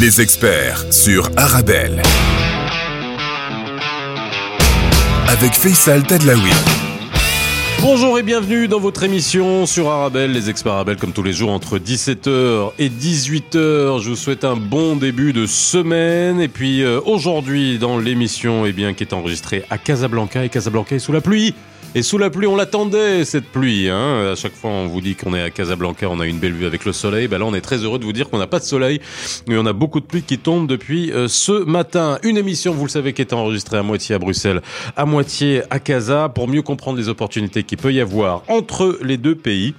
Les experts sur Arabelle. Avec Faisal Tadlaoui. Bonjour et bienvenue dans votre émission sur Arabelle, les experts Arabelle comme tous les jours entre 17h et 18h. Je vous souhaite un bon début de semaine et puis euh, aujourd'hui dans l'émission eh qui est enregistrée à Casablanca et Casablanca est sous la pluie. Et sous la pluie, on l'attendait cette pluie. Hein. À chaque fois, on vous dit qu'on est à Casablanca, on a une belle vue avec le soleil. Ben là, on est très heureux de vous dire qu'on n'a pas de soleil, mais on a beaucoup de pluie qui tombe depuis euh, ce matin. Une émission, vous le savez, qui est enregistrée à moitié à Bruxelles, à moitié à Casa, pour mieux comprendre les opportunités qu'il peut y avoir entre les deux pays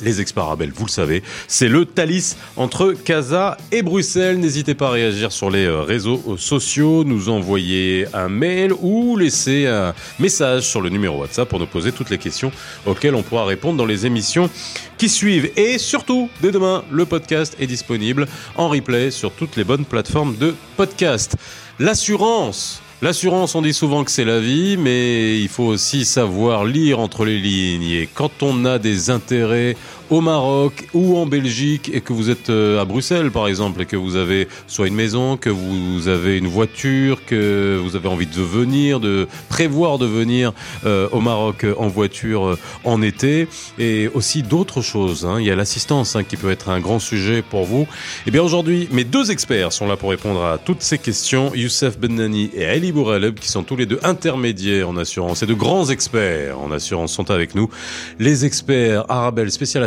les exparabels, vous le savez, c'est le Thalys entre Casa et Bruxelles. N'hésitez pas à réagir sur les euh, réseaux euh, sociaux, nous envoyer un mail ou laisser un message sur le numéro WhatsApp pour nous poser toutes les questions auxquelles on pourra répondre dans les émissions qui suivent. Et surtout, dès demain, le podcast est disponible en replay sur toutes les bonnes plateformes de podcast. L'assurance L'assurance, on dit souvent que c'est la vie, mais il faut aussi savoir lire entre les lignes. Et quand on a des intérêts au Maroc ou en Belgique et que vous êtes euh, à Bruxelles par exemple et que vous avez soit une maison, que vous avez une voiture, que vous avez envie de venir, de prévoir de venir euh, au Maroc en voiture euh, en été et aussi d'autres choses. Hein. Il y a l'assistance hein, qui peut être un grand sujet pour vous. Et eh bien aujourd'hui, mes deux experts sont là pour répondre à toutes ces questions. Youssef Bennani et Ali Bouraleb qui sont tous les deux intermédiaires en assurance et de grands experts en assurance sont avec nous. Les experts Arabelle spécial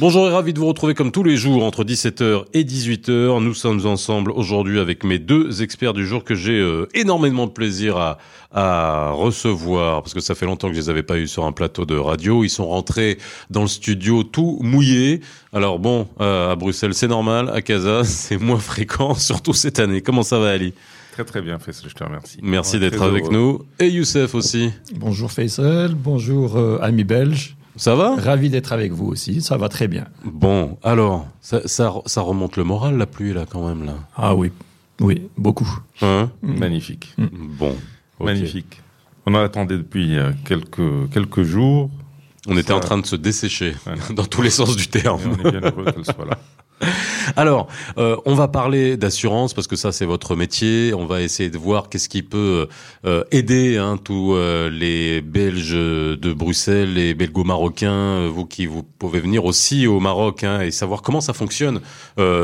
Bonjour et ravi de vous retrouver comme tous les jours entre 17h et 18h. Nous sommes ensemble aujourd'hui avec mes deux experts du jour que j'ai euh, énormément de plaisir à, à recevoir parce que ça fait longtemps que je les avais pas eu sur un plateau de radio. Ils sont rentrés dans le studio tout mouillés. Alors bon, euh, à Bruxelles c'est normal, à Casa c'est moins fréquent, surtout cette année. Comment ça va Ali? Très très bien Faisal, je te remercie. Merci d'être avec nous. Et Youssef aussi. Bonjour Faisal, bonjour euh, amis belges. Ça va? Ravi d'être avec vous aussi, ça va très bien. Bon, alors, ça, ça, remonte le moral la pluie là quand même là Ah oui, oui, beaucoup. Hein? Mm. Magnifique. Mm. Bon, magnifique. On en attendait depuis euh, quelques, quelques jours. On était en train de se dessécher, dans tous les sens du terme. on est bien heureux qu'elle soit là. Alors, euh, on va parler d'assurance parce que ça c'est votre métier. On va essayer de voir qu'est-ce qui peut euh, aider hein, tous euh, les Belges de Bruxelles, les Belgo-Marocains, vous qui vous pouvez venir aussi au Maroc hein, et savoir comment ça fonctionne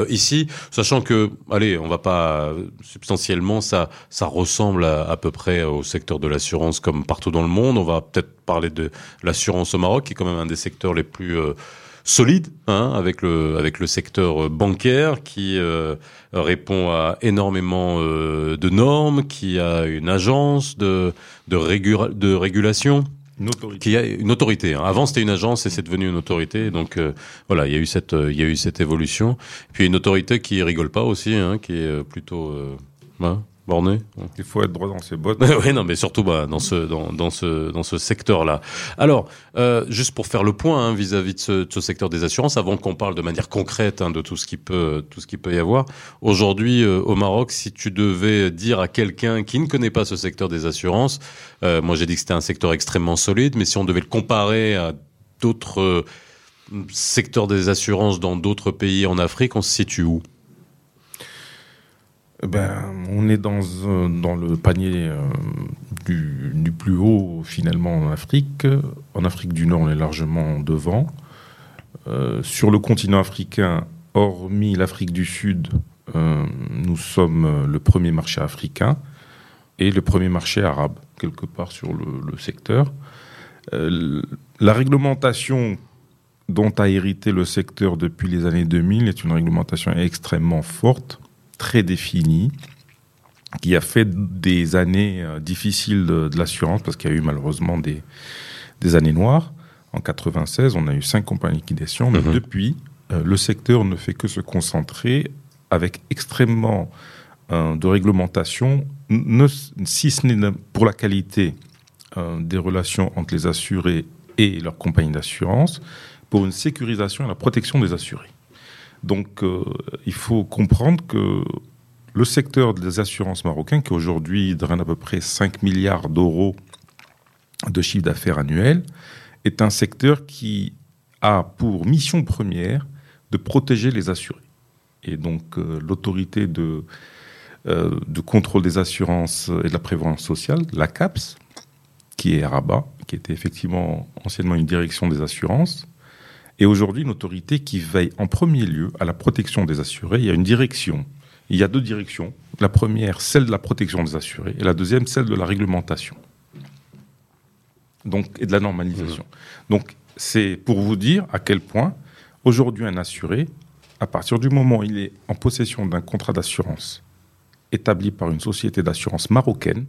ici, sachant que, allez, on va pas substantiellement ça ça ressemble à, à peu près au secteur de l'assurance comme partout dans le monde. On va peut-être parler de l'assurance au Maroc qui est quand même un des secteurs les plus solide hein, avec le avec le secteur bancaire qui euh, répond à énormément euh, de normes, qui a une agence de de, de régulation. Une autorité. Qui a une autorité. Hein. Avant c'était une agence et c'est devenu une autorité. Donc euh, voilà, il y a eu cette il y a eu cette évolution. Puis une autorité qui rigole pas aussi, hein, qui est plutôt borné. Il faut être droit dans ses bottes. oui, non, mais surtout bah, dans ce dans, dans ce dans ce secteur-là. Alors, euh, juste pour faire le point hein, vis-à-vis de, ce, de, ce, secteur des assurances, avant qu'on parle de manière concrète hein, de tout ce qui peut tout ce qui peut y avoir. Aujourd'hui, euh, au Maroc, si tu devais dire à quelqu'un qui ne connaît pas ce secteur des assurances, euh, moi j'ai dit que c'était un secteur extrêmement solide, mais si on devait le comparer à d'autres secteurs des assurances dans d'autres pays en Afrique, on se situe où? Ben, on est dans, euh, le panier euh, du, plus haut finalement en Afrique. En Afrique du Nord, on est largement devant. Euh, sur le continent africain, hormis l'Afrique du Sud, nous sommes le premier marché africain et le premier marché arabe, quelque part sur le, secteur. La réglementation dont a hérité le secteur depuis les années 2000 est une réglementation extrêmement forte très défini, qui a fait des années euh, difficiles de, de l'assurance, parce qu'il y a eu malheureusement des, des années noires. En 96, on a eu cinq compagnies liquidation, mais mmh. depuis, euh, le secteur ne fait que se concentrer avec extrêmement euh, de réglementation, ne, si ce n'est pour la qualité euh, des relations entre les assurés et leurs compagnies d'assurance, pour une sécurisation et la protection des assurés. Donc, euh, il faut comprendre que le secteur des assurances marocains, qui aujourd'hui draine à peu près 5 milliards d'euros de chiffre d'affaires annuel, est un secteur qui a pour mission première de protéger les assurés. Et donc euh, l'autorité de, euh, de contrôle des assurances et de la prévoyance sociale, la CAPS, qui est à Rabat, qui était effectivement anciennement une direction des assurances, est aujourd'hui une autorité qui veille en premier lieu à la protection des assurés. Il y a une direction, il y a deux directions. La première, celle de la protection des assurés, et la deuxième, celle de la réglementation. Donc, et de la normalisation. Donc, c'est pour vous dire à quel point, aujourd'hui, un assuré, à partir du moment où il est en possession d'un contrat d'assurance établi par une société d'assurance marocaine,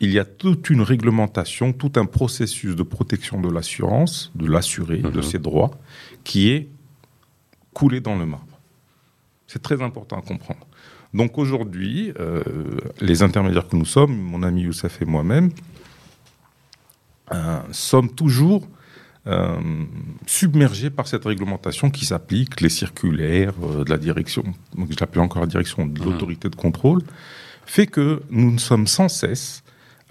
il y a toute une réglementation, tout un processus de protection de l'assurance, de l'assuré, de Mhm. ses droits, qui est coulé dans le marbre. C'est très important à comprendre. Donc aujourd'hui, euh, les intermédiaires que nous sommes, mon ami Youssef et moi-même, euh, sommes toujours euh, submergés par cette réglementation qui s'applique, les circulaires de la direction, donc je l'appelle encore la direction de l'autorité de contrôle, fait que nous ne sommes sans cesse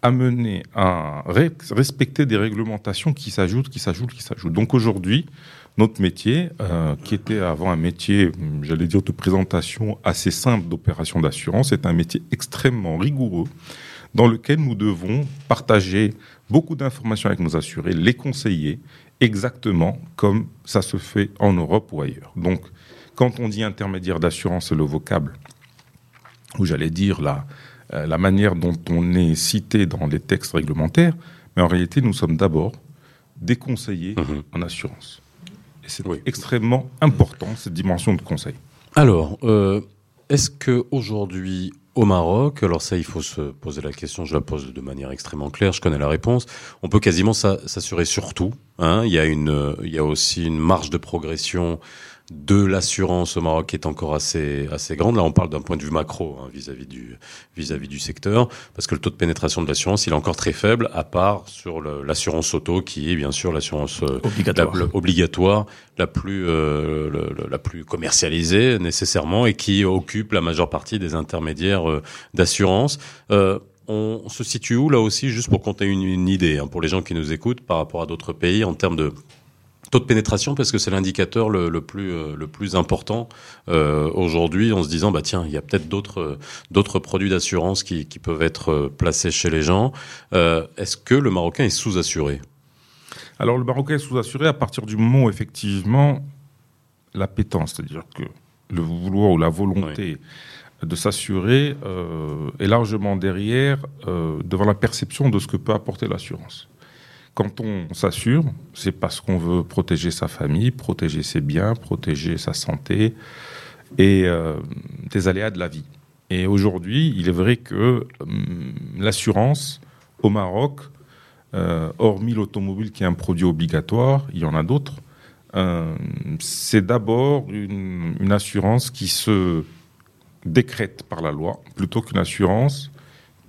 amenés à respecter des réglementations qui s'ajoutent, qui s'ajoutent, qui s'ajoutent. Donc aujourd'hui, notre métier, euh, qui était avant un métier, j'allais dire, de présentation assez simple d'opération d'assurance, est un métier extrêmement rigoureux dans lequel nous devons partager beaucoup d'informations avec nos assurés, les conseiller exactement comme ça se fait en Europe ou ailleurs. Donc, quand on dit intermédiaire d'assurance, c'est le vocable, ou j'allais dire la, euh, la manière dont on est cité dans les textes réglementaires, mais en réalité, nous sommes d'abord des conseillers Mhm. en assurance. Et c'est Oui. extrêmement important, cette dimension de conseil. Alors, euh, est-ce que aujourd'hui au Maroc, alors ça, il faut se poser la question. Je la pose de manière extrêmement claire. Je connais la réponse. On peut quasiment s'a- s'assurer sur tout. Hein. Il y a une, euh, il y a aussi une marge de progression de l'assurance au Maroc est encore assez assez grande. Là, on parle d'un point de vue macro hein, vis-à-vis du vis-à-vis du secteur, parce que le taux de pénétration de l'assurance, il est encore très faible, à part sur l'assurance auto, qui est bien sûr l'assurance euh, Obligatoire. la- obligatoire, la plus, euh, le- la plus commercialisée nécessairement et qui occupe la majeure partie des intermédiaires euh, d'assurance. Euh, on, on se situe où là aussi, juste pour compter une, une idée, hein, pour les gens qui nous écoutent par rapport à d'autres pays en termes de taux de pénétration, parce que c'est l'indicateur le, le plus euh, le plus important euh, aujourd'hui, en se disant bah tiens, il y a peut-être d'autres euh, d'autres produits d'assurance qui, qui peuvent être placés chez les gens. Euh, Est-ce que le Marocain est sous-assuré? Alors, le Marocain est sous-assuré à partir du moment où, effectivement, l'appétence, c'est-à-dire que le vouloir ou la volonté de s'assurer euh, est largement derrière, devant la perception de ce que peut apporter l'assurance. Quand on s'assure, c'est parce qu'on veut protéger sa famille, protéger ses biens, protéger sa santé et euh, des aléas de la vie. Et aujourd'hui, il est vrai que hum, l'assurance au Maroc, euh, hormis l'automobile qui est un produit obligatoire, il y en a d'autres, euh, c'est d'abord une, une assurance qui se décrète par la loi plutôt qu'une assurance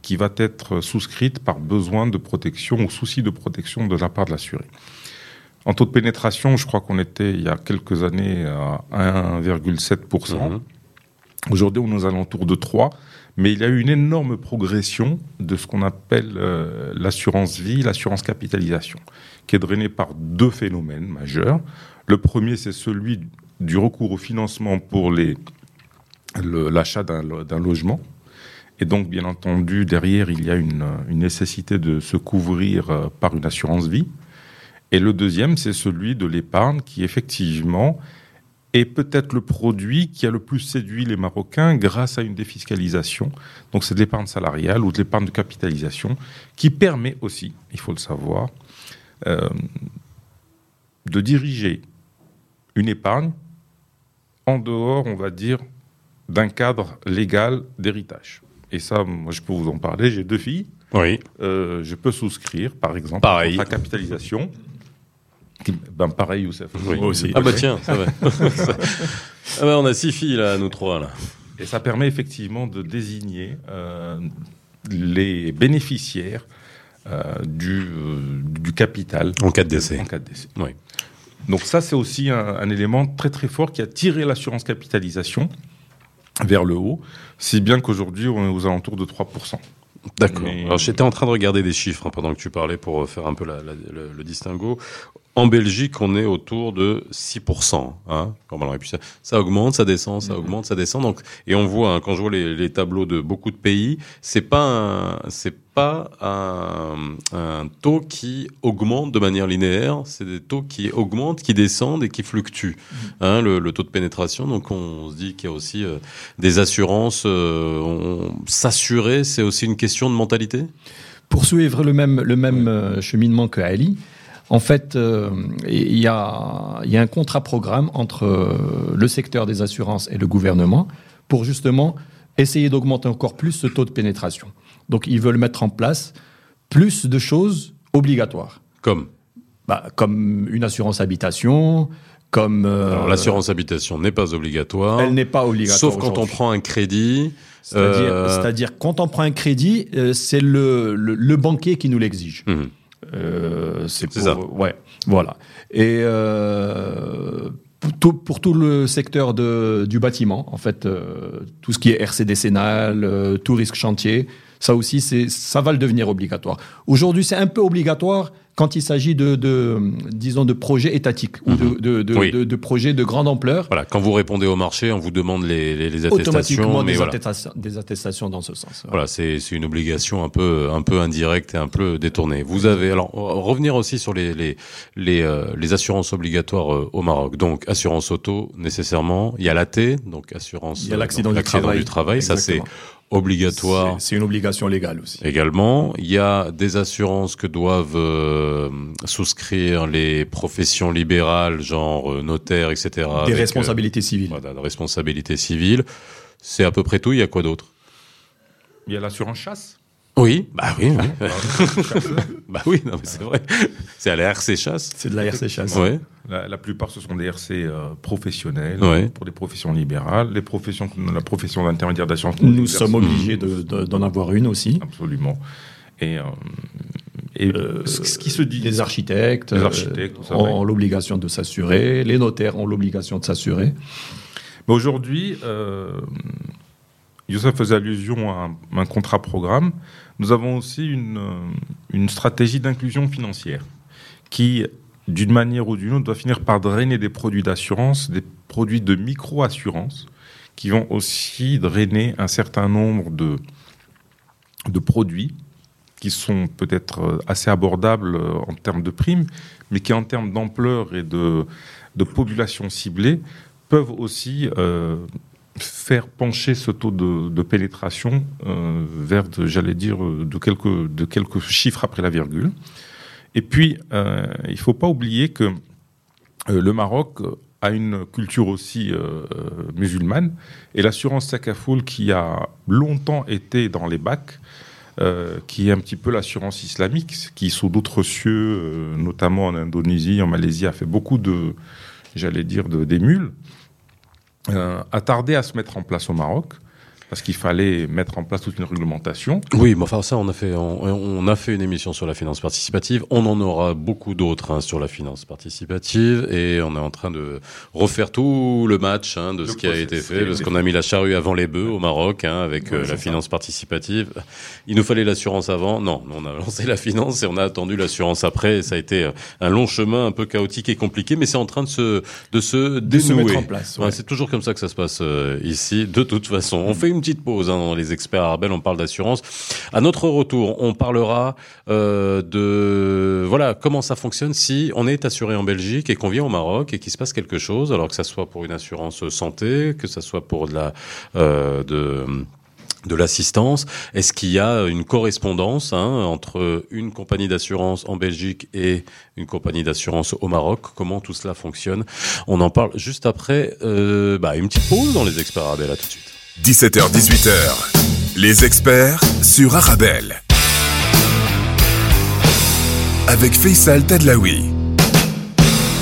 qui va être souscrite par besoin de protection ou souci de protection de la part de l'assuré. En taux de pénétration, je crois qu'on était il y a quelques années à 1,7%. Mhm. Aujourd'hui, on est aux alentours de 3, mais il y a eu une énorme progression de ce qu'on appelle euh, l'assurance vie, l'assurance capitalisation, qui est drainée par deux phénomènes majeurs. Le premier, c'est celui du recours au financement pour le- l'achat d'un logement. Et donc, bien entendu, derrière, il y a une, nécessité de se couvrir euh, par une assurance vie. Et le deuxième, c'est celui de l'épargne qui, effectivement, est peut-être le produit qui a le plus séduit les Marocains grâce à une défiscalisation. Donc c'est de l'épargne salariale ou de l'épargne de capitalisation qui permet aussi, il faut le savoir, euh, de diriger une épargne en dehors, on va dire, d'un cadre légal d'héritage. Et ça, moi, je peux vous en parler. J'ai deux filles. Oui. Euh, je peux souscrire, par exemple, Pareil. à capitalisation. Ben, pareil, Youssef. Oui. Moi aussi. Ah bah tiens, ça va. ah bah on a six filles là, nous trois là. Et ça permet effectivement de désigner euh, les bénéficiaires euh, du, euh, du capital En cas de décès. en cas de décès. Oui. Donc ça, c'est aussi un, un élément très très fort qui a tiré l'assurance capitalisation vers le haut, si bien qu'aujourd'hui, on est aux alentours de 3%. D'accord. Mais- Alors j'étais en train de regarder des chiffres hein, pendant que tu parlais pour euh, faire un peu la- la- le, le distinguo. En Belgique, on est autour de 6%. Hein, ça. ça augmente, ça descend, ça augmente, ça descend. Donc, et on voit hein, quand je vois les, les tableaux de beaucoup de pays, c'est pas un, c'est pas un, un taux qui augmente de manière linéaire. C'est des taux qui augmentent, qui descendent et qui fluctuent. Hein, le, le taux de pénétration. Donc on se dit qu'il y a aussi euh, des assurances. euh, on- S'assurer, c'est aussi une question de mentalité? Poursuivre le même, le même euh, cheminement que Ali, en fait, euh, il y, a, y a un contrat-programme entre le secteur des assurances et le gouvernement pour justement essayer d'augmenter encore plus ce taux de pénétration. Donc, ils veulent mettre en place plus de choses obligatoires, Comme Bah, comme une assurance habitation, comme... euh, alors l'assurance habitation n'est pas obligatoire, Elle n'est pas obligatoire. sauf quand on prend un crédit. C'est-à-dire, Euh, c'est-à-dire, quand on prend un crédit, euh, c'est le, le, le banquier qui nous l'exige. Mhm. Euh, c'est ça. Ouais, voilà. Et euh, pour, tout, pour tout le secteur de, du bâtiment, en fait, euh, tout ce qui est RC décennal, tout risque chantier, ça aussi, c'est, ça va le devenir obligatoire. Aujourd'hui, c'est un peu obligatoire quand il s'agit de, de, disons, de projets étatiques ou de, de, de, Oui. de- projets de grande ampleur. Voilà, quand vous répondez au marché, on vous demande les, les, les attestations, Automatiquement, mais des, voilà. attestations, des attestations dans ce sens. Voilà. Voilà, c'est c'est une obligation un peu un peu indirecte et un peu détournée. Vous avez alors revenir aussi sur les les les, euh, les assurances obligatoires euh, au Maroc. Donc assurance auto nécessairement, il y a l'AT, donc assurance Il y a euh, l'accident du travail. du travail, ça c'est. Obligatoire. C'est une obligation légale aussi. Également, il y a des assurances que doivent euh, souscrire les professions libérales, genre euh, notaire, etc. Des avec, euh, responsabilités civiles. voilà, de responsabilité civile. C'est à peu près tout. Il y a quoi d'autre? Il y a l'assurance chasse. Oui, bah oui, oui. Bah oui, non, mais c'est vrai. C'est à la RC chasse. C'est de la RC chasse. Ouais. La, la plupart, ce sont des RC euh, professionnels Ouais. pour des professions libérales, les professions, la profession d'intermédiaire d'assurance. Nous sommes obligés de- de- d'en avoir une aussi. Absolument. Et, euh, et Euh, ce ce qui se dit. Les architectes, Les euh, architectes, ça, ont ouais. l'obligation de s'assurer. Les notaires ont l'obligation de s'assurer. Mais aujourd'hui, euh, Youssef faisait allusion à un, un contrat programme. Nous avons aussi une, euh, une stratégie d'inclusion financière qui, d'une manière ou d'une autre, doit finir par drainer des produits d'assurance, des produits de micro-assurance, qui vont aussi drainer un certain nombre de, de produits qui sont peut-être euh, assez abordables euh, en termes de primes, mais qui en termes d'ampleur et de, de population ciblée peuvent aussi faire pencher ce taux de, pénétration euh, vers, j'allais dire, euh, de quelques, de quelques chiffres après la virgule. Et puis, euh, il ne faut pas oublier que le Maroc a une culture aussi musulmane, et l'assurance Sakafoul, qui a longtemps été dans les bacs, qui est un petit peu l'assurance islamique, qui sous d'autres cieux, notamment en Indonésie, en Malaisie, a fait beaucoup de, j'allais dire, de, d'émules, euh, a tardé à se mettre en place au Maroc, parce qu'il fallait mettre en place toute une réglementation. Oui, mais enfin ça, on a fait, on, on a fait une émission sur la finance participative. On en aura beaucoup d'autres hein, sur la finance participative, et on est en train de refaire tout le match hein, de Le ce qui a été fait, parce qu'on a mis la charrue avant les bœufs au Maroc, hein, avec Ouais, euh, la ça. finance participative. Il nous fallait l'assurance avant. Non, on a lancé la finance et on a attendu l'assurance après. Et ça a été euh, un long chemin, un peu chaotique et compliqué, mais c'est en train de se, de se De se dénouer. mettre en place. Ouais, ouais. c'est toujours comme ça que ça se passe euh, ici, de toute façon. On fait une petite pause hein, dans les experts Arbel, on parle d'assurance. À notre retour, on parlera euh, de voilà comment ça fonctionne si on est assuré en Belgique et qu'on vient au Maroc et qu'il se passe quelque chose, alors que ça soit pour une assurance santé, que ça soit pour de la euh, de de l'assistance. Est-ce qu'il y a une correspondance hein, entre une compagnie d'assurance en Belgique et une compagnie d'assurance au Maroc? Comment tout cela fonctionne? On en parle juste après euh, bah, une petite pause dans les experts Arabelle. À tout de suite. 17h-18h, les experts sur Arabelle. Avec Faisal Tadlaoui.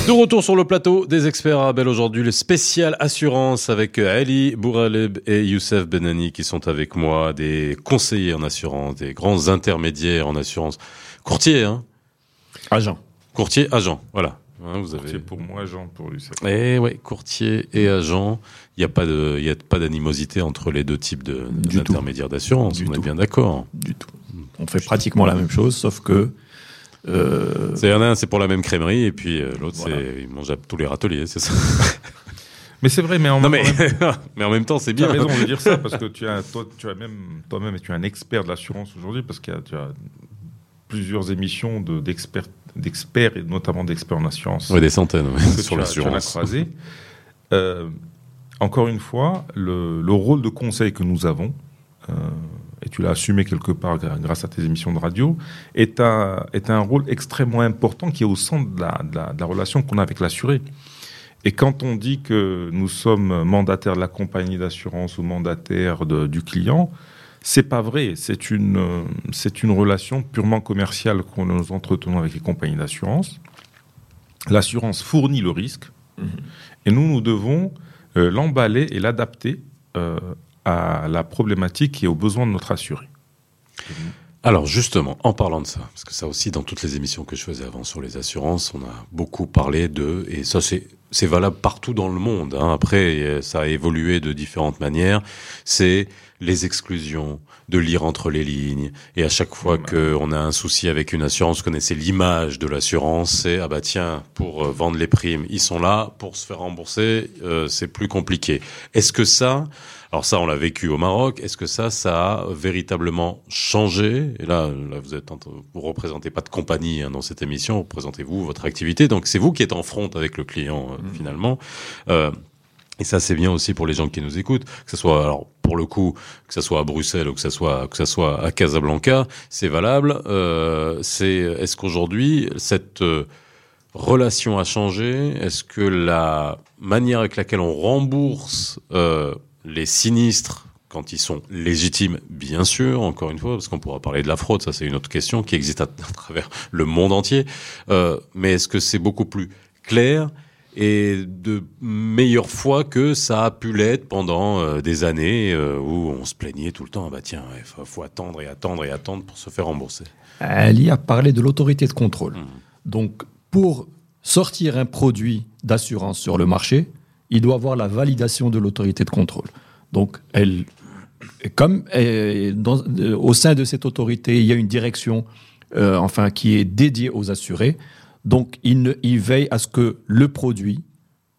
De retour sur le plateau des experts Arabelle aujourd'hui, le spécial assurance avec Ali Bouraleb et Youssef Benani qui sont avec moi, des conseillers en assurance, des grands intermédiaires en assurance. Courtier, hein? Agent. Courtier, agent, voilà. Hein, vous Courtier avez... pour moi, agent pour lui. Eh ouais, courtier et agent, il n'y a pas de, il y a pas d'animosité entre les deux types de d'intermédiaires d'assurance. Du on est bien d'accord. Du tout. On fait pratiquement la même chose, sauf que euh, C'est il y en a un, c'est pour la même crèmerie et puis euh, l'autre, Voilà. c'est il mange à tous les râteliers, c'est ça. Mais c'est vrai, mais en non même mais temps, mais en même temps, c'est Tu as bien. raison de dire ça parce que tu as, toi, tu as même toi-même, tu es un expert de l'assurance aujourd'hui parce que tu as plusieurs émissions de- d'experts, d'experts et notamment d'experts en assurance Ouais, des centaines ouais, sur l'assurance. croisé. Euh, encore une fois, le, le rôle de conseil que nous avons, euh, et tu l'as assumé quelque part grâce à tes émissions de radio, est un, est un rôle extrêmement important qui est au centre de la, de la- de la relation qu'on a avec l'assuré. Et quand on dit que nous sommes mandataires de la compagnie d'assurance ou mandataires de- du client, c'est pas vrai. C'est une, euh, c'est une relation purement commerciale que nous entretenons avec les compagnies d'assurance. L'assurance fournit le risque et nous, nous devons euh, l'emballer et l'adapter euh, à la problématique et aux besoins de notre assuré. Alors justement, en parlant de ça, parce que ça aussi dans toutes les émissions que je faisais avant sur les assurances, on a beaucoup parlé de, et ça c'est c'est valable partout dans le monde. hein. Après, euh, ça a évolué de différentes manières. C'est les exclusions, de lire entre les lignes. Et à chaque fois qu'on a un souci avec une assurance, connaissez l'image de l'assurance, c'est ah bah tiens, pour euh, vendre les primes, ils sont là, pour se faire rembourser, euh, c'est plus compliqué. Est-ce que ça, alors ça, on l'a vécu au Maroc. Est-ce que ça, ça a véritablement changé? Et là, là, vous êtes, en- vous représentez pas de compagnie hein, dans cette émission. Représentez-vous votre activité. Donc c'est vous qui êtes en front avec le client euh, finalement. Euh, et ça, c'est bien aussi pour les gens qui nous écoutent, que ce soit alors pour le coup, que ce soit à Bruxelles ou que ce soit que ce soit à Casablanca, c'est valable. Euh, c'est est-ce qu'aujourd'hui cette relation a changé? Est-ce que la manière avec laquelle on rembourse euh, les sinistres quand ils sont légitimes, bien sûr, encore une fois, parce qu'on pourra parler de la fraude, ça c'est une autre question qui existe à, à travers le monde entier. Euh, mais est-ce que c'est beaucoup plus clair et de meilleure foi que ça a pu l'être pendant euh, des années euh, où on se plaignait tout le temps. Ah bah tiens, il faut, faut attendre et attendre et attendre pour se faire rembourser? Ali a parlé de l'autorité de contrôle. Mhm. Donc, pour sortir un produit d'assurance sur le marché, il doit avoir la validation de l'autorité de contrôle. Donc, elle, comme euh, au sein de cette autorité, il y a une direction, euh, enfin, qui est dédiée aux assurés. Donc, il, ne- il veille à ce que le produit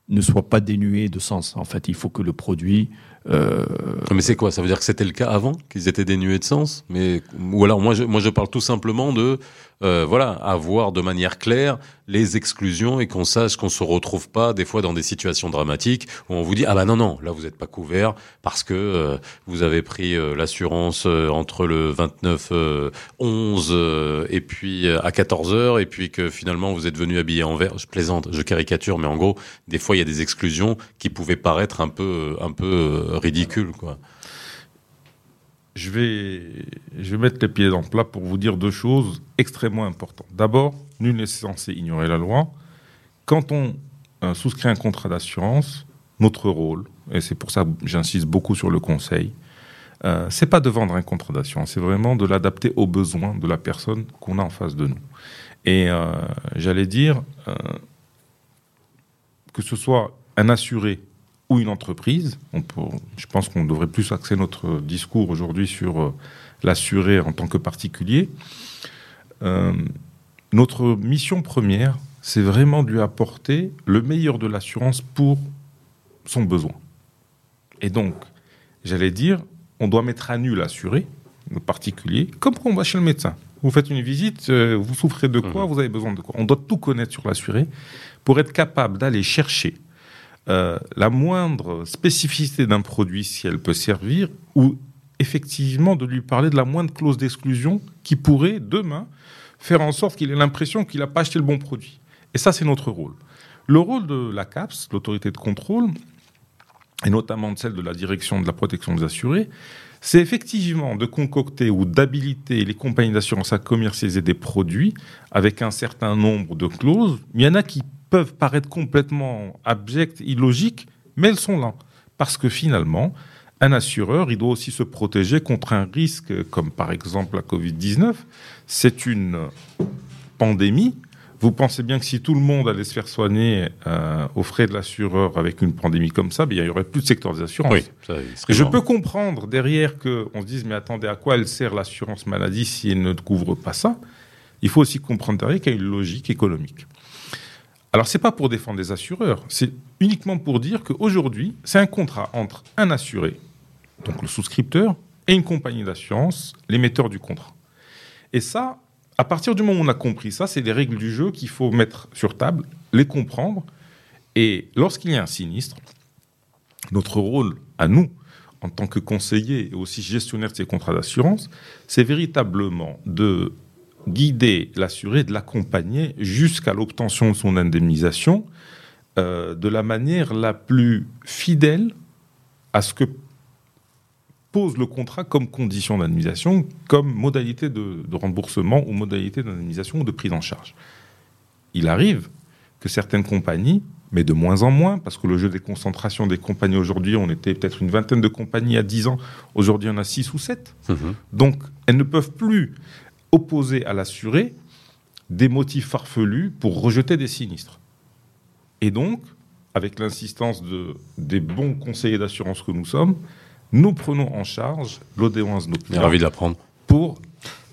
ne soit pas dénué de sens. En fait, il faut que le produit euh, Mais c'est quoi? Ça veut dire que c'était le cas avant, qu'ils étaient dénués de sens? Mais ou alors moi je parle tout simplement de euh, voilà avoir de manière claire les exclusions et qu'on sache qu'on se retrouve pas des fois dans des situations dramatiques où on vous dit ah bah non non là vous n'êtes pas couvert parce que euh, vous avez pris euh, l'assurance entre le 29 euh, 11 euh, et puis à 14 heures et puis que finalement vous êtes venu habillé en vert. Je plaisante, je caricature, mais en gros des fois il y a des exclusions qui pouvaient paraître un peu un peu ridicules quoi. Je vais, je vais mettre les pieds dans le plat pour vous dire deux choses extrêmement importantes. D'abord, nul n'est censé ignorer la loi. Quand on euh, souscrit un contrat d'assurance, notre rôle, et c'est pour ça que j'insiste beaucoup sur le conseil, euh, c'est pas de vendre un contrat d'assurance, c'est vraiment de l'adapter aux besoins de la personne qu'on a en face de nous. Et euh, j'allais dire euh, que ce soit un assuré ou une entreprise, on peut, je pense qu'on devrait plus axer notre discours aujourd'hui sur euh, l'assuré en tant que particulier. Euh, notre mission première, c'est vraiment de lui apporter le meilleur de l'assurance pour son besoin. Et donc, j'allais dire, on doit mettre à nu l'assuré, le particulier, comme quand on va chez le médecin. Vous faites une visite, euh, vous souffrez de quoi, Mhm. vous avez besoin de quoi. On doit tout connaître sur l'assuré pour être capable d'aller chercher euh, la moindre spécificité d'un produit, si elle peut servir, ou effectivement de lui parler de la moindre clause d'exclusion qui pourrait, demain, faire en sorte qu'il ait l'impression qu'il n'a pas acheté le bon produit. Et ça, c'est notre rôle. Le rôle de la CAPS, l'autorité de contrôle, et notamment de celle de la direction de la protection des assurés, c'est effectivement de concocter ou d'habiliter les compagnies d'assurance à commercialiser des produits avec un certain nombre de clauses. Il y en a qui peuvent paraître complètement abjectes, illogiques, mais elles sont là. Parce que finalement, un assureur, il doit aussi se protéger contre un risque comme par exemple la Covid-19. C'est une pandémie. Vous pensez bien que si tout le monde allait se faire soigner euh, aux frais de l'assureur avec une pandémie comme ça, ben, il n'y aurait plus de secteur des assurances. Oui, ça, serait Je peux comprendre derrière qu'on se dise, mais attendez, à quoi elle sert l'assurance maladie si elle ne couvre pas ça? Il faut aussi comprendre derrière qu'il y a une logique économique. Alors, c'est pas pour défendre les assureurs, c'est uniquement pour dire qu'aujourd'hui, c'est un contrat entre un assuré, donc le souscripteur, et une compagnie d'assurance, l'émetteur du contrat. Et ça, à partir du moment où on a compris ça, c'est des règles du jeu qu'il faut mettre sur table, les comprendre. Et lorsqu'il y a un sinistre, notre rôle à nous, en tant que conseiller et aussi gestionnaire de ces contrats d'assurance, c'est véritablement de guider l'assuré, de l'accompagner jusqu'à l'obtention de son indemnisation euh, de la manière la plus fidèle à ce que pose le contrat comme condition d'indemnisation, comme modalité de, de remboursement ou modalité d'indemnisation ou de prise en charge. Il arrive que certaines compagnies, mais de moins en moins, parce que le jeu des concentrations des compagnies aujourd'hui, on était peut-être une vingtaine de compagnies à 10 ans, aujourd'hui on a 6 ou 7. Mhm. Donc elles ne peuvent plus opposer à l'assuré des motifs farfelus pour rejeter des sinistres. Et donc, avec l'insistance de, des bons conseillers d'assurance que nous sommes, nous prenons en charge l'audience de nos clients ravi de l'apprendre. pour,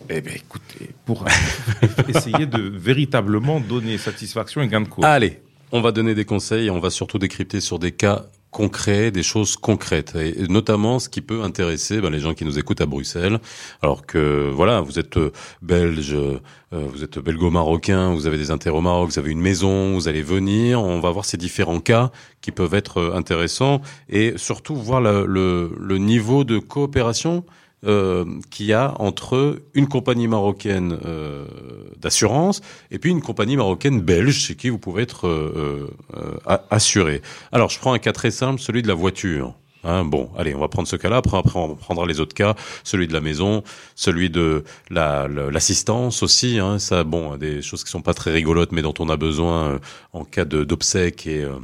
eh ben, écoutez, pour essayer de véritablement donner satisfaction et gain de cause. Allez, on va donner des conseils et on va surtout décrypter sur des cas concrets, des choses concrètes, et notamment ce qui peut intéresser ben, les gens qui nous écoutent à Bruxelles. Alors que voilà, vous êtes euh, belge, euh, vous êtes belgo-marocain, vous avez des intérêts au Maroc, vous avez une maison, vous allez venir. On va voir ces différents cas qui peuvent être intéressants et surtout voir le, le niveau de coopération euh, qu'il y a entre une compagnie marocaine euh, d'assurance et puis une compagnie marocaine belge chez qui vous pouvez être euh, euh, assuré. Alors, je prends un cas très simple, celui de la voiture. Hein, bon, allez, on va prendre ce cas-là. Après, après, on prendra les autres cas, celui de la maison, celui de la- la- l'assistance aussi. Hein, ça, bon, des choses qui sont pas très rigolotes, mais dont on a besoin euh, en cas de- d'obsèques et euh,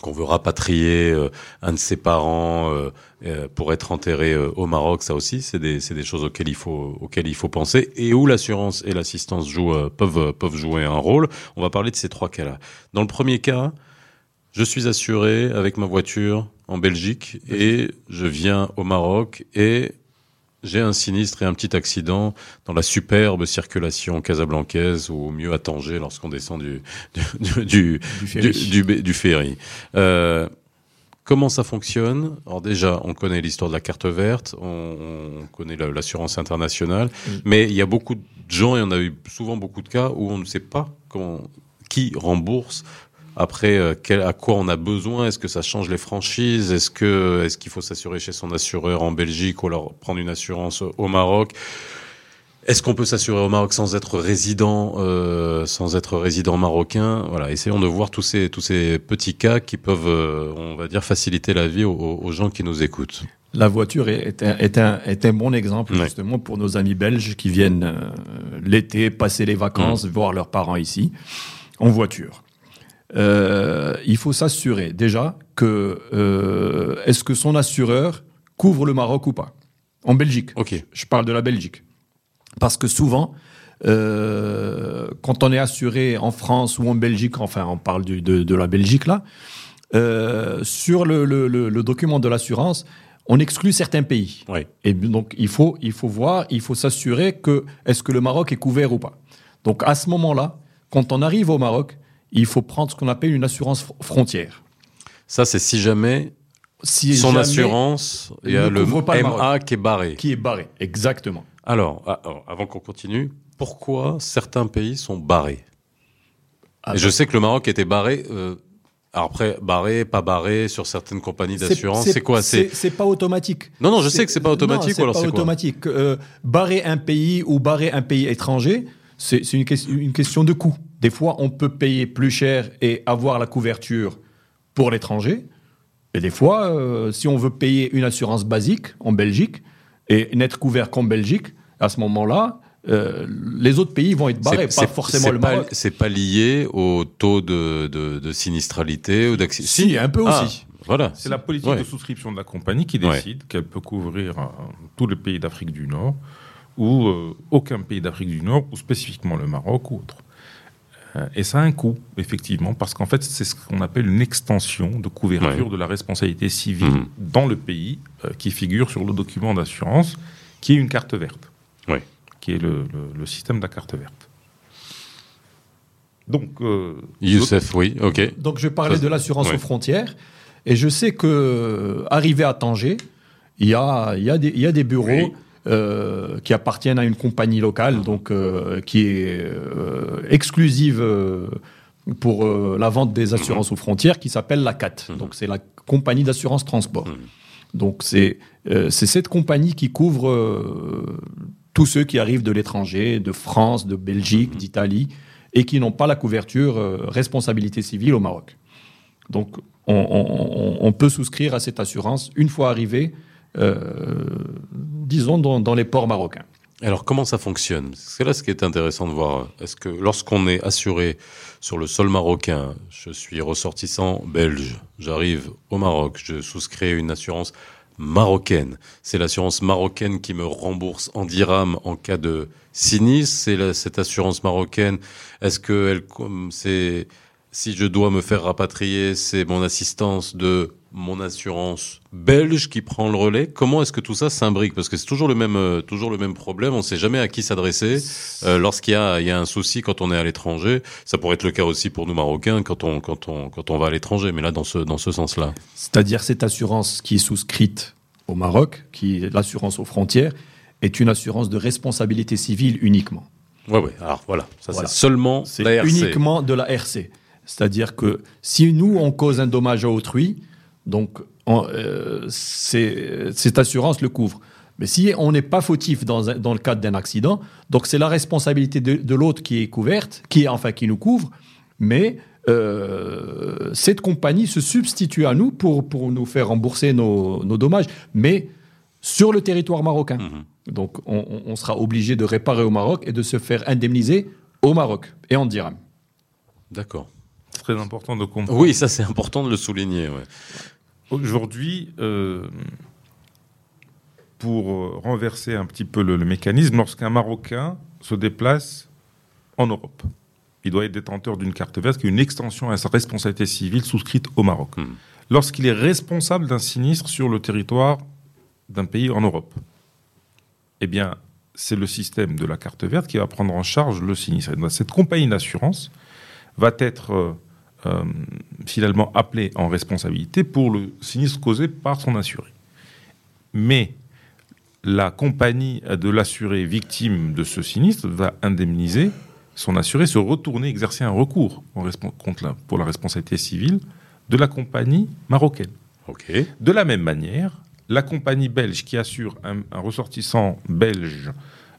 qu'on veut rapatrier euh, un de ses parents euh, euh, pour être enterré euh, au Maroc, ça aussi, c'est des, des choses auxquelles il faut, auxquelles il faut penser et où l'assurance et l'assistance jouent, euh, peuvent, peuvent jouer un rôle. On va parler de ces trois cas-là. Dans le premier cas, je suis assuré avec ma voiture en Belgique et je viens au Maroc et j'ai un sinistre et un petit accident dans la superbe circulation casablancaise ou mieux à Tanger lorsqu'on descend du, du, du, Du du, ferry. Euh, comment ça fonctionne? Alors déjà, on connaît l'histoire de la carte verte, on, on connaît la- l'assurance internationale, Oui. mais il y a beaucoup de gens, et on a eu souvent beaucoup de cas où on ne sait pas comment, qui rembourse. Après, euh, quel- à quoi on a besoin? Est-ce que ça change les franchises? Est-ce que est-ce qu'il faut s'assurer chez son assureur en Belgique ou alors prendre une assurance au Maroc? Est-ce qu'on peut s'assurer au Maroc sans être résident, euh, sans être résident marocain? Voilà, essayons de voir tous ces tous ces petits cas qui peuvent, euh, on va dire, faciliter la vie aux, aux gens qui nous écoutent. La voiture est, un, est, un, est un bon exemple Ouais. justement pour nos amis belges qui viennent euh, l'été passer les vacances, voir leurs parents ici en voiture. Euh, il faut s'assurer déjà que euh, est-ce que son assureur couvre le Maroc ou pas en Belgique? Ok. Je parle de la Belgique. Parce que souvent, euh, quand on est assuré en France ou en Belgique, enfin on parle du- de, de la Belgique là, sur le, le- le- le document de l'assurance, on exclut certains pays. Oui. Et donc il faut, il faut voir, il faut s'assurer que est-ce que le Maroc est couvert ou pas. Donc à ce moment-là, quand on arrive au Maroc, il faut prendre ce qu'on appelle une assurance fr- frontière. Ça, c'est si jamais Si son jamais- assurance, il y a le MA qui est barré. qui est barré, exactement. Alors, ah, alors, avant qu'on continue, pourquoi certains pays sont barrés? Ah Et je sais que le Maroc était barré. euh, alors après, barré, pas barré sur certaines compagnies d'assurance, c'est quoi? C'est pas automatique. non, non, je sais que c'est pas automatique. Non, ou alors pas quoi? automatique. Euh, barrer un pays ou barrer un pays étranger, c'est une, ques- une question de coût. Des fois, on peut payer plus cher et avoir la couverture pour l'étranger. Et des fois, euh, si on veut payer une assurance basique en Belgique et n'être couvert qu'en Belgique, à ce moment-là, euh, les autres pays vont être barrés, C'est- pas c'est- forcément le pas- Maroc. C'est pas lié au taux de, de, de sinistralité ou d'accident. Si, un peu Ah, aussi. Voilà. C'est la politique Ouais. de souscription de la compagnie qui Ouais. décide qu'elle peut couvrir euh, tous les pays d'Afrique du Nord ou euh, aucun pays d'Afrique du Nord ou spécifiquement le Maroc ou autre. Euh, et ça a un coût, effectivement, parce qu'en fait, c'est ce qu'on appelle une extension de couverture Ouais. de la responsabilité civile Mhm. dans le pays euh, qui figure sur le document d'assurance, qui est une carte verte, Oui. qui est le, le- le système de la carte verte. Donc, euh, Youssef, oui, ok. Donc je parlais Ça, de l'assurance ouais. aux frontières et je sais que arrivé à Tanger, il y a, il y a, des, il y a des bureaux Oui. Euh, qui appartiennent à une compagnie locale, donc euh, qui est euh, exclusive pour la vente des assurances aux frontières, qui s'appelle la CAT. Mhm. Donc c'est la compagnie d'assurance transport. Mhm. Donc c'est cette compagnie qui couvre tous ceux qui arrivent de l'étranger, de France, de Belgique, Mhm. d'Italie, et qui n'ont pas la couverture responsabilité civile au Maroc. Donc on, on- peut souscrire à cette assurance une fois arrivé, disons, dans, les ports marocains. Alors comment ça fonctionne? C'est là ce qui est intéressant de voir. Est-ce que lorsqu'on est assuré sur le sol marocain, je suis ressortissant belge, j'arrive au Maroc, je souscris une assurance marocaine. C'est l'assurance marocaine qui me rembourse en dirham en cas de sinistre. C'est cette assurance marocaine. Est-ce que elle, si je dois me faire rapatrier, c'est mon assistance de mon assurance belge qui prend le relais. Comment est-ce que tout ça s'imbrique? Parce que c'est toujours le même, euh, toujours le même problème. On ne sait jamais à qui s'adresser euh, lorsqu'il y a, il y a un souci quand on est à l'étranger. Ça pourrait être le cas aussi pour nous Marocains quand on, quand on, quand on va à l'étranger. Mais là, dans ce, dans ce sens-là. C'est-à-dire cette assurance qui est souscrite au Maroc, qui est l'assurance aux frontières, est une assurance de responsabilité civile uniquement. Ouais, ouais. Alors voilà, ça Voilà. c'est seulement C'est la RC. uniquement de la RC. C'est-à-dire que si nous, on cause un dommage à autrui, donc on- euh, c'est- cette assurance le couvre. Mais si on n'est pas fautif dans, un- dans le cadre d'un accident, donc c'est la responsabilité de, de l'autre qui est couverte, qui est enfin qui nous couvre, mais euh, cette compagnie se substitue à nous pour, pour nous faire rembourser nos, nos dommages, mais sur le territoire marocain. Mhm. Donc on, sera obligé de réparer au Maroc et de se faire indemniser au Maroc et en dirham. D'accord. c'est très important de comprendre. Oui, ça c'est important de le souligner. Ouais. Aujourd'hui, euh, pour euh, renverser un petit peu le, le mécanisme, lorsqu'un Marocain se déplace en Europe, il doit être détenteur d'une carte verte qui est une extension à sa responsabilité civile souscrite au Maroc. Mhm. Lorsqu'il est responsable d'un sinistre sur le territoire d'un pays en Europe, eh bien, c'est le système de la carte verte qui va prendre en charge le sinistre. Et cette compagnie d'assurance va être euh, finalement appelé en responsabilité pour le sinistre causé par son assuré. Mais la compagnie de l'assuré victime de ce sinistre va indemniser son assuré, se retourner, exercer un recours en contre la- pour la responsabilité civile de la compagnie marocaine. De la même manière, la compagnie belge qui assure un, un ressortissant belge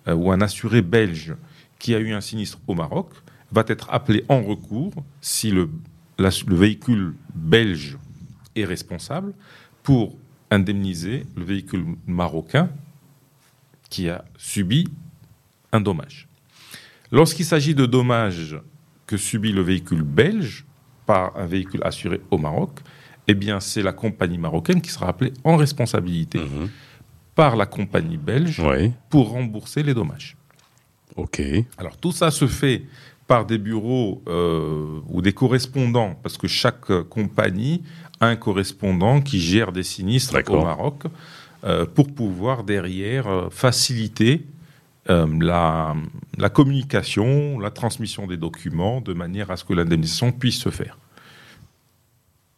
euh, ou un assuré belge qui a eu un sinistre au Maroc va être appelé en recours si le, la- le véhicule belge est responsable pour indemniser le véhicule marocain qui a subi un dommage. Lorsqu'il s'agit de dommages que subit le véhicule belge par un véhicule assuré au Maroc, eh bien, c'est la compagnie marocaine qui sera appelée en responsabilité Mhm. par la compagnie belge pour rembourser les dommages. Ok. Alors, tout ça se fait par des bureaux euh, ou des correspondants, parce que chaque euh, compagnie a un correspondant qui gère des sinistres au Maroc euh, pour pouvoir derrière euh, faciliter euh, la, la communication, la transmission des documents de manière à ce que l'indemnisation puisse se faire.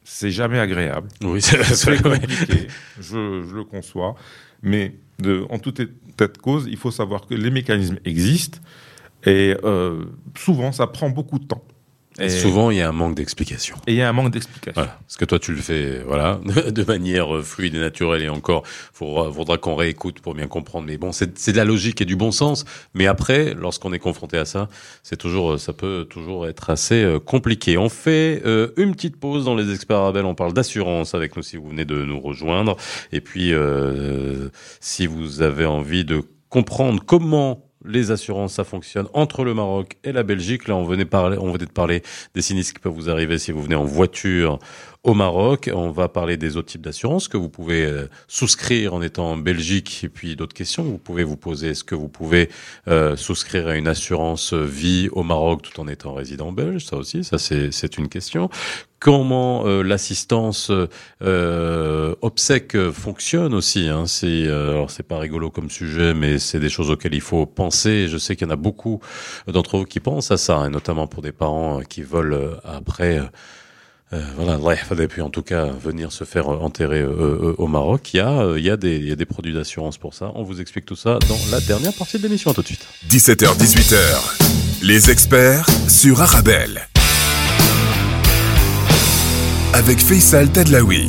C'est jamais agréable. Oui, c'est très compliqué, je, je le conçois. Mais de, en toute état de cause, il faut savoir que les mécanismes existent et euh, souvent ça prend beaucoup de temps. Et Souvent, il y a un manque d'explication. et il y a un manque d'explication. Voilà. Parce que toi, tu le fais, voilà, de manière euh, fluide et naturelle. Et encore, faudra, faudra qu'on réécoute pour bien comprendre. Mais bon, c'est de la logique et du bon sens. Mais après, lorsqu'on est confronté à ça, c'est toujours, euh, ça peut toujours être assez euh, compliqué. On fait euh, une petite pause dans les experts Arabelle. On parle d'assurance avec nous si vous venez de nous rejoindre. Et puis, euh, si vous avez envie de comprendre comment les assurances, ça fonctionne entre le Maroc et la Belgique. Là, on venait, parler, on venait de parler des sinistres qui peuvent vous arriver si vous venez en voiture au Maroc. On va parler des autres types d'assurances que vous pouvez euh, souscrire en étant en Belgique. Et puis d'autres questions vous pouvez vous poser. Est-ce que vous pouvez euh, souscrire à une assurance vie au Maroc tout en étant résident belge? Ça aussi, ça c'est une question comment euh, l'assistance euh, obsèque fonctionne aussi. Hein. C'est alors c'est pas rigolo comme sujet, mais c'est des choses auxquelles il faut penser. Je sais qu'il y en a beaucoup d'entre vous qui pensent à ça, et notamment pour des parents qui veulent après euh, voilà, bref, et puis en tout cas venir se faire enterrer euh, euh, au Maroc, il y a, il y a des, il y a des produits d'assurance pour ça. On vous explique tout ça dans la dernière partie de l'émission. tout de suite. 17h, 18h, les experts sur Arabelle. Avec Faisal Tadlaoui.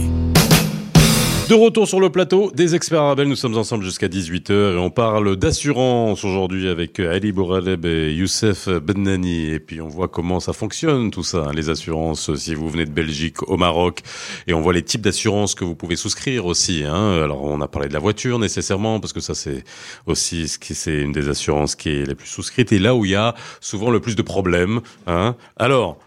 De retour sur le plateau des experts arabes, nous sommes ensemble jusqu'à 18h et on parle d'assurance aujourd'hui avec Ali Bouraleb et Youssef Bennani et puis on voit comment ça fonctionne tout ça, les assurances si vous venez de Belgique au Maroc et on voit les types d'assurances que vous pouvez souscrire aussi. Hein. Alors on a parlé de la voiture nécessairement parce que ça c'est aussi ce qui c'est une des assurances qui est la plus souscrite et là où il y a souvent le plus de problèmes. Hein. Alors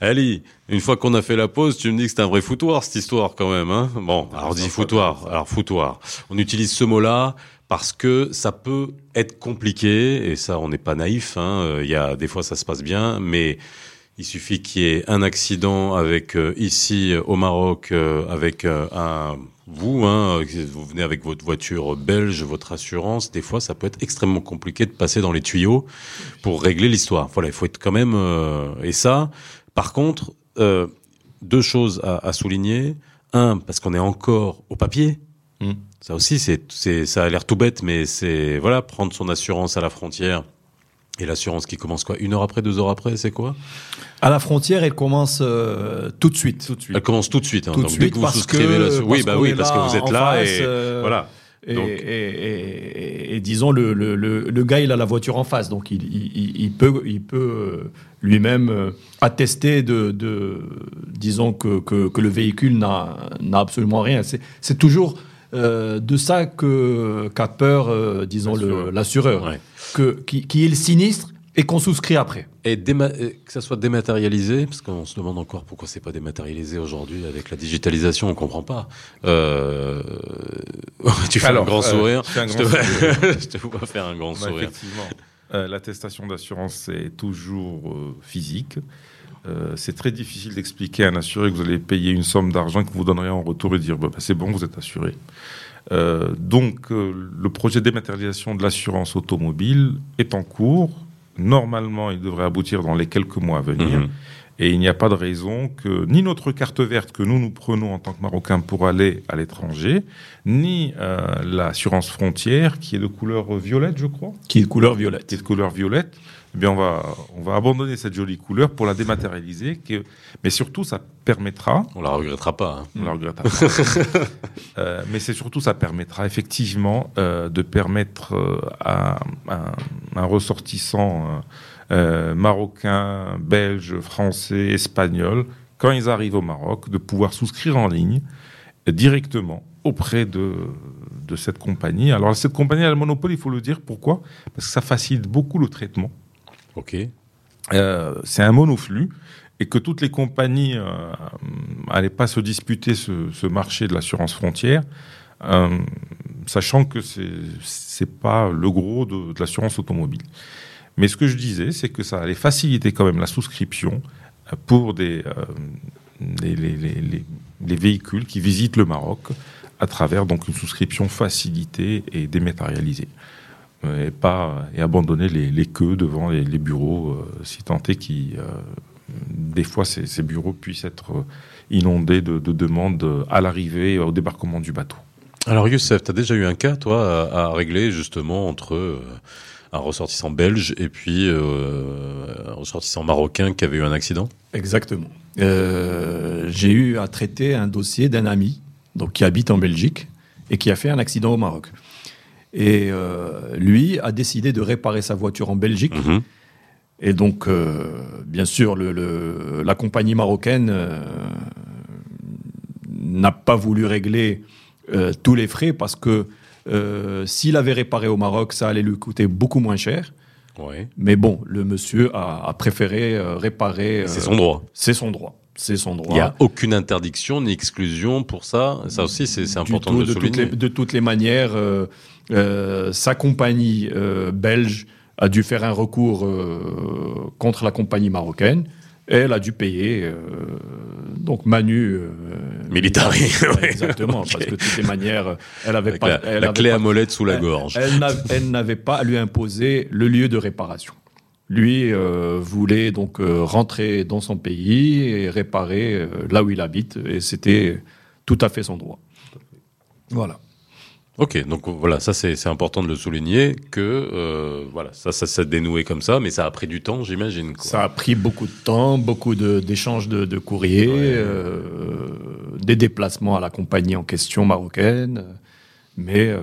Ali, une fois qu'on a fait la pause, tu me dis que c'est un vrai foutoir cette histoire quand même. Hein bon, alors dis foutoir. Alors foutoir. On utilise ce mot-là parce que ça peut être compliqué et ça, on n'est pas naïf. Hein. Il y a des fois ça se passe bien, mais il suffit qu'il y ait un accident avec euh, ici au Maroc euh, avec euh, un vous, hein, vous venez avec votre voiture belge, votre assurance, des fois ça peut être extrêmement compliqué de passer dans les tuyaux pour régler l'histoire. Voilà, il faut être quand même et ça, par contre, euh, deux choses à, souligner. Un, parce qu'on est encore au papier. Hmm. Ça aussi, c'est, ça a l'air tout bête, mais c'est voilà, prendre son assurance à la frontière. Et l'assurance qui commence quoi? Une heure après, deux heures après, c'est quoi? À la frontière, elle commence euh, tout de suite. Tout de suite. Elle commence tout de suite. Hein. Tout de suite vous parce que, oui, bah oui, parce que vous êtes là et euh, voilà. Et, disons, le, le, le, gars, il a la voiture en face, donc il, il, peut, il peut euh, lui-même euh, attester de, de, disons, que, que, que le véhicule n'a absolument rien. C'est toujours euh, de ça qu'a peur, disons, l'assureur, que qui, qui est le sinistre et qu'on souscrit après. Et, que ça soit dématérialisé, parce qu'on se demande encore pourquoi c'est pas dématérialisé aujourd'hui avec la digitalisation, on comprend pas. Euh... tu fais un grand euh, sourire. Je, te... vois faire un grand bah, sourire. Effectivement, euh, l'attestation d'assurance c'est toujours euh, physique. c'est très difficile d'expliquer à un assuré que vous allez payer une somme d'argent que vous donnerez en retour et dire bah, bah, c'est bon, vous êtes assuré. donc le projet de dématérialisation de l'assurance automobile est en cours Normalement, il devrait aboutir dans les quelques mois à venir. Mhm. Et il n'y a pas de raison que ni notre carte verte que nous nous prenons en tant que Marocains pour aller à l'étranger, ni euh, l'assurance frontière qui est de couleur violette, je crois. Qui est de couleur violette. Qui est de couleur violette eh bien on va, on va abandonner cette jolie couleur pour la dématérialiser. mais surtout, ça permettra. On la regrettera pas. Hein. On la regrettera pas. Euh, mais c'est surtout, ça permettra effectivement euh, de permettre euh, à, un ressortissant marocain, belge, français, espagnol, quand ils arrivent au Maroc, de pouvoir souscrire en ligne directement auprès de, de cette compagnie. Alors cette compagnie a le monopole, il faut le dire. Pourquoi? Parce que ça facilite beaucoup le traitement. Ok. Euh, c'est un monoflux et que toutes les compagnies n'allaient euh, pas se disputer ce, marché de l'assurance frontière, euh, sachant que c'est n'est pas le gros de, l'assurance automobile. Mais ce que je disais, c'est que ça allait faciliter quand même la souscription pour des, les, les, véhicules qui visitent le Maroc à travers donc une souscription facilitée et dématérialisée. Euh, et pas et abandonner les, les queues devant les, bureaux, euh, si tant est qui euh, des fois ces, ces, bureaux puissent être inondés de, de demandes à l'arrivée, au débarquement du bateau. Alors Youssef, tu as déjà eu un cas, toi, à, régler justement entre un ressortissant belge et puis un ressortissant marocain qui avait eu un accident? Exactement. J'ai eu à traiter un dossier d'un ami donc, qui habite en Belgique et qui a fait un accident au Maroc. Et euh, lui a décidé de réparer sa voiture en Belgique. Mhm. Et donc, euh, bien sûr, le, la compagnie marocaine euh, n'a pas voulu régler tous les frais parce que s'il avait réparé au Maroc, ça allait lui coûter beaucoup moins cher. Ouais. Mais bon, le monsieur a, a préféré réparer. C'est son droit. C'est son droit. C'est son droit. Il n'y a aucune interdiction ni exclusion pour ça. Ça aussi, c'est important tout, de de toutes souligner. les, de toutes les manières, euh, euh, sa compagnie euh, belge a dû faire un recours contre la compagnie marocaine. Et elle a dû payer, donc Manu. Militari, ouais. Exactement, parce que de toutes les manières, elle avait Avec pas. la, elle la avait clé pas- à molette sous la elle- gorge. Elle n'avait pas à lui imposer le lieu de réparation. Lui euh, voulait donc euh, rentrer dans son pays et réparer euh, là où il habite, et c'était tout à fait son droit. Voilà. Ok, donc voilà, ça c'est important de le souligner que euh, voilà, ça, ça s'est dénoué comme ça, mais ça a pris du temps, j'imagine. Ça a pris beaucoup de temps, beaucoup de- d'échanges de, de courriers, Ouais. euh, des déplacements à la compagnie en question marocaine, mais euh,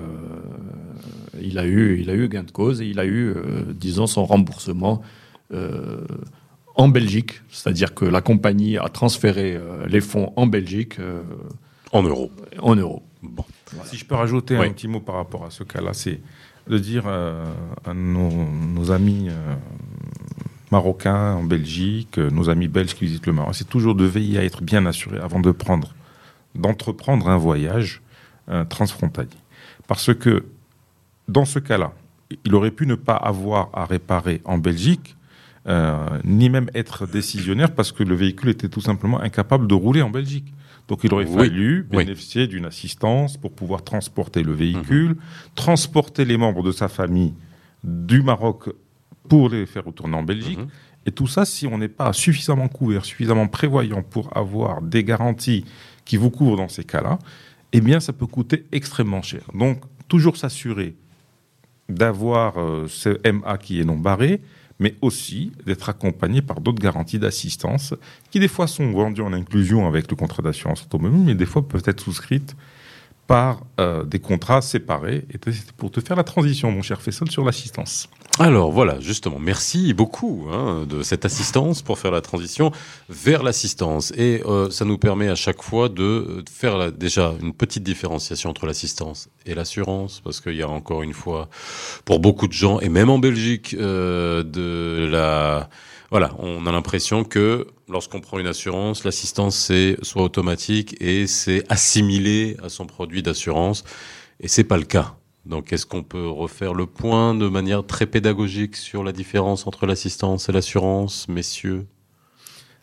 il a eu, il a eu gain de cause et il a eu, euh, disons, son remboursement euh, en Belgique, c'est-à-dire que la compagnie a transféré euh, les fonds en Belgique euh, En euros. en euros. Bon. Si je peux rajouter Oui. un petit mot par rapport à ce cas-là, c'est de dire euh, à nos, nos amis euh, marocains en Belgique, euh, nos amis belges qui visitent le Maroc, c'est toujours de veiller à être bien assuré avant de prendre, d'entreprendre un voyage euh, transfrontalier. Parce que dans ce cas-là, il aurait pu ne pas avoir à réparer en Belgique, euh, ni même être décisionnaire parce que le véhicule était tout simplement incapable de rouler en Belgique. Donc il aurait Oui. fallu Oui. bénéficier d'une assistance pour pouvoir transporter le véhicule, transporter les membres de sa famille du Maroc pour les faire retourner en Belgique. Mhm. Et tout ça, si on n'est pas suffisamment couvert, suffisamment prévoyant pour avoir des garanties qui vous couvrent dans ces cas-là, eh bien, ça peut coûter extrêmement cher. Donc, toujours s'assurer d'avoir euh, ce MA qui est non barré, mais aussi d'être accompagné par d'autres garanties d'assistance qui, des fois, sont vendues en inclusion avec le contrat d'assurance automobile, mais des fois peuvent être souscrites par euh, des contrats séparés. Et c'est pour te faire la transition, mon cher Fessol, sur l'assistance. Alors voilà, justement, merci beaucoup hein, de cette assistance pour faire la transition vers l'assistance. Et euh, ça nous permet à chaque fois de faire la- déjà une petite différenciation entre l'assistance et l'assurance, parce qu'il y a encore une fois, pour beaucoup de gens, et même en Belgique, euh, de la... Voilà, on a l'impression que lorsqu'on prend une assurance, l'assistance c'est soit automatique et c'est assimilé à son produit d'assurance, et c'est pas le cas. Donc, est-ce qu'on peut refaire le point de manière très pédagogique sur la différence entre l'assistance et l'assurance, messieurs?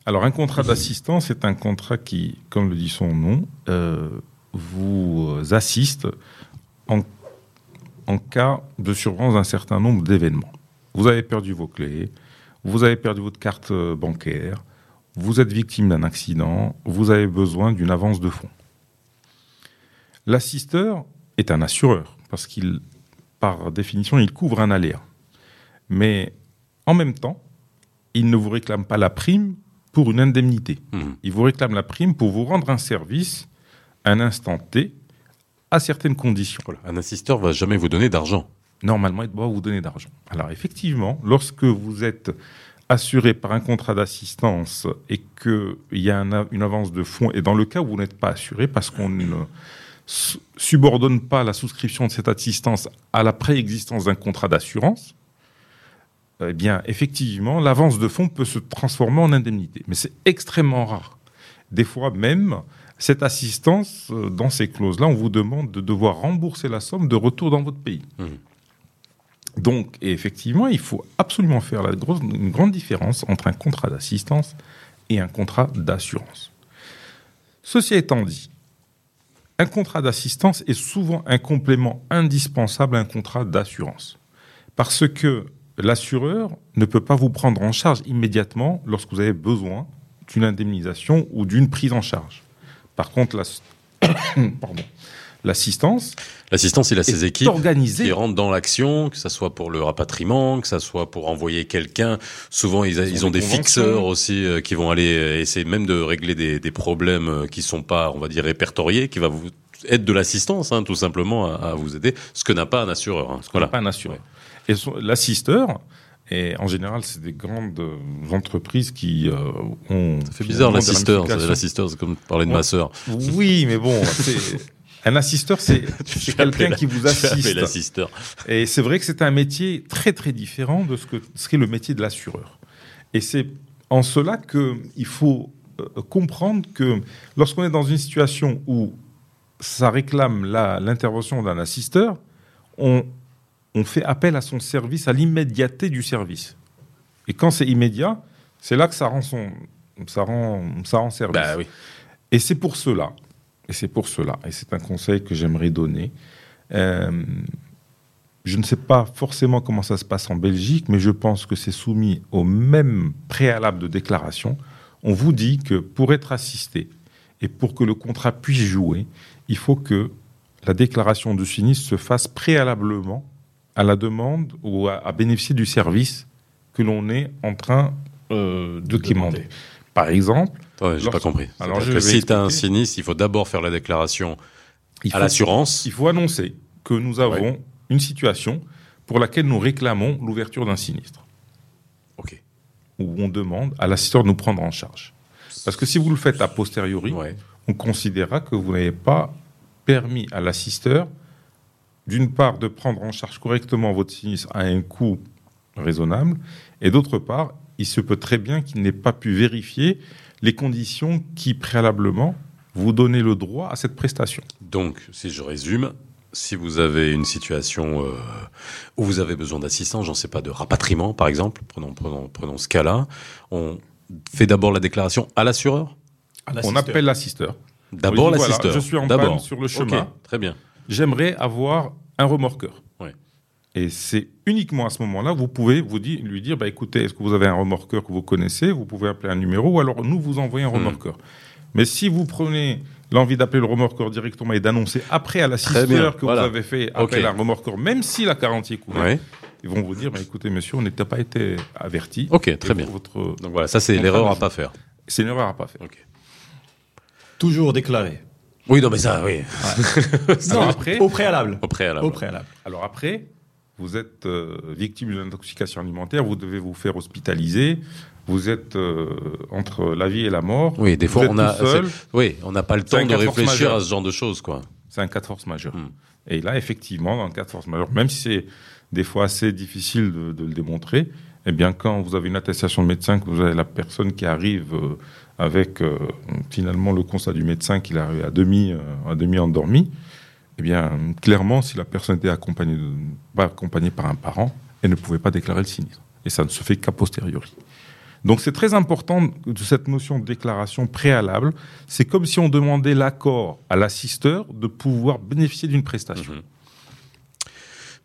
Alors, un contrat d'assistance est un contrat qui, comme le dit son nom, euh, vous assiste en, cas de survenance d'un certain nombre d'événements. Vous avez perdu vos clés, vous avez perdu votre carte euh, bancaire, vous êtes victime d'un accident, vous avez besoin d'une avance de fonds. L'assisteur est un assureur parce qu'il, par définition, il couvre un aléa. Mais en même temps, il ne vous réclame pas la prime pour une indemnité. Mhm. Il vous réclame la prime pour vous rendre un service à un instant T à certaines conditions. Voilà. Un assisteur va jamais vous donner d'argent. Normalement, il doit vous donner d'argent. Alors effectivement, lorsque vous êtes assuré par un contrat d'assistance et qu'il y a un a- une avance de fonds, et dans le cas où vous n'êtes pas assuré, parce qu'on ne su- subordonne pas la souscription de cette assistance à la préexistence d'un contrat d'assurance, eh bien, effectivement, l'avance de fonds peut se transformer en indemnité. Mais c'est extrêmement rare. Des fois même, cette assistance, euh, dans ces clauses-là, on vous demande de devoir rembourser la somme de retour dans votre pays. Mhm. Donc, effectivement, il faut absolument faire la une grande différence entre un contrat d'assistance et un contrat d'assurance. Ceci étant dit, un contrat d'assistance est souvent un complément indispensable à un contrat d'assurance. Parce que l'assureur ne peut pas vous prendre en charge immédiatement lorsque vous avez besoin d'une indemnisation ou d'une prise en charge. Par contre, l'ass- pardon, l'assistance L'assistance, il a ses équipes qui rentrent dans l'action, que ça soit pour le rapatriement, que ça soit pour envoyer quelqu'un. Souvent, ils, Ils ils ont des fixeurs aussi euh, qui vont aller euh, essayer même de régler des, des problèmes euh, qui sont pas, on va dire, répertoriés, qui va vous être de l'assistance, hein, tout simplement, à, à vous aider. Ce que n'a pas un assureur. hein. qu'on Voilà. n'a pas un assureur. Et l'assisteur, et en général, c'est des grandes entreprises qui euh, ont. Ça fait bizarre l'assisteur. L'assisteur, c'est comme parler de ma sœur. Oui, mais bon, c'est- Un assisteur, c'est quelqu'un qui vous assiste. Et c'est vrai que c'est un métier très très différent de ce que serait le métier de l'assureur. Et c'est en cela qu'il faut euh, comprendre que lorsqu'on est dans une situation où ça réclame l'intervention d'un assisteur, on, on fait appel à son service, à l'immédiateté du service. Et quand c'est immédiat, c'est là que ça rend, son, ça rend, ça rend service. Bah oui. Et c'est pour cela, et c'est pour cela, et c'est un conseil que j'aimerais donner. Euh, je ne sais pas forcément comment ça se passe en Belgique, mais je pense que c'est soumis au même préalable de déclaration. On vous dit que pour être assisté et pour que le contrat puisse jouer, il faut que la déclaration de sinistre se fasse préalablement à la demande ou à, bénéficier du service que l'on est en train euh, de demander. Par exemple. Ouais, j'ai pas compris. Alors, je si tu as un sinistre, il faut d'abord faire la déclaration à l'assurance. Il faut annoncer que nous avons une situation pour laquelle nous réclamons l'ouverture d'un sinistre. OK. Où on demande à l'assisteur de nous prendre en charge. Parce que si vous le faites a posteriori, on considérera que vous n'avez pas permis à l'assisteur, d'une part, de prendre en charge correctement votre sinistre à un coût raisonnable, et d'autre part, il se peut très bien qu'il n'ait pas pu vérifier les conditions qui préalablement vous donnaient le droit à cette prestation. Donc, si je résume, si vous avez une situation euh, où vous avez besoin d'assistance, j'en sais pas, de rapatriement par exemple, prenons, prenons, prenons ce cas-là, on fait d'abord la déclaration à l'assureur? On appelle l'assisteur. D'abord l'assisteur. je suis en panne sur le chemin. très bien. J'aimerais avoir un remorqueur. Et c'est uniquement à ce moment-là, vous pouvez vous dire, lui dire, bah, écoutez, est-ce que vous avez un remorqueur que vous connaissez? Vous pouvez appeler un numéro, ou alors nous vous envoyons un hmm. remorqueur. Mais si vous prenez l'envie d'appeler le remorqueur directement et d'annoncer après à l'assisteur que vous avez fait appel à un remorqueur, même si la garantie est couverte, ils vont vous dire, bah, écoutez, monsieur, on n'a pas été averti. Ok, très bien. Votre... Donc voilà, ça c'est l'erreur à pas faire. C'est une erreur à pas faire. Toujours déclaré. Oui, non, mais ça, oui. après, au préalable. Au préalable. Au préalable. Alors après, vous êtes euh, victime d'une intoxication alimentaire, vous devez vous faire hospitaliser, vous êtes euh, entre la vie et la mort. Oui, des fois on a, oui, on n'a pas le temps de réfléchir à ce genre de choses, quoi. C'est un cas de force majeure. Hmm. Et là, effectivement, dans le cas de force majeure, même si c'est des fois assez difficile de, le démontrer, eh bien, quand vous avez une attestation de médecin, que vous avez la personne qui arrive euh, avec finalement le constat du médecin qu'il arrive à demi, à demi endormi, eh bien, clairement, si la personne était accompagnée, pas accompagnée par un parent, elle ne pouvait pas déclarer le sinistre. Et ça ne se fait qu'à posteriori. Donc c'est très important de cette notion de déclaration préalable. C'est comme si on demandait l'accord à l'assisteur de pouvoir bénéficier d'une prestation. Mhm.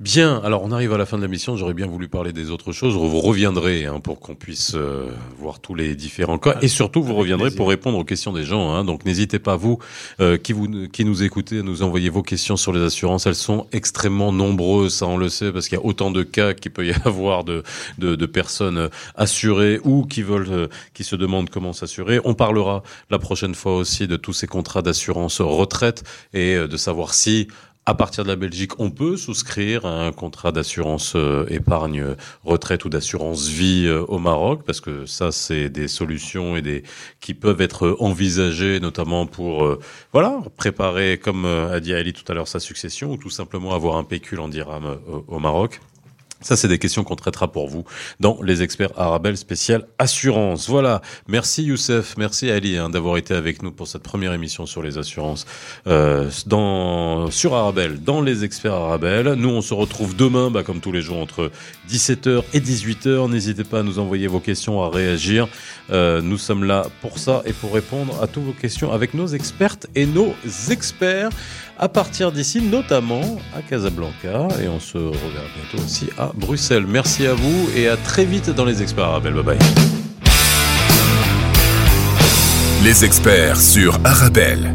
Bien, alors on arrive à la fin de la mission, j'aurais bien voulu parler des autres choses, vous reviendrez hein, pour qu'on puisse euh, voir tous les différents cas, et surtout vous reviendrez pour répondre aux questions des gens, hein. donc n'hésitez pas vous, euh, qui vous qui nous écoutez, à nous envoyer vos questions sur les assurances, elles sont extrêmement nombreuses, ça on le sait, parce qu'il y a autant de cas qu'il peut y avoir de, de, de, personnes assurées ou qui veulent, euh, qui se demandent comment s'assurer. On parlera la prochaine fois aussi de tous ces contrats d'assurance retraite et de savoir si à partir de la Belgique, on peut souscrire un contrat d'assurance euh, épargne retraite ou d'assurance vie euh, au Maroc, parce que ça, c'est des solutions et des qui peuvent être envisagées, notamment pour euh, voilà préparer, comme a dit Ali tout à l'heure, sa succession, ou tout simplement avoir un pécule en dirham au Maroc. Ça, c'est des questions qu'on traitera pour vous dans les experts Arabel spécial assurance. Voilà. Merci Youssef, merci Ali hein, d'avoir été avec nous pour cette première émission sur les assurances euh, dans sur Arabel, dans les experts Arabel. Nous, on se retrouve demain, bah, comme tous les jours, entre 17h et 18h. N'hésitez pas à nous envoyer vos questions, à réagir. Euh, nous sommes là pour ça et pour répondre à toutes vos questions avec nos expertes et nos experts à partir d'ici, notamment à Casablanca. Et on se reverra bientôt aussi à Bruxelles. Merci à vous et à très vite dans les experts Arabel. Bye bye. Les experts sur Arabelle.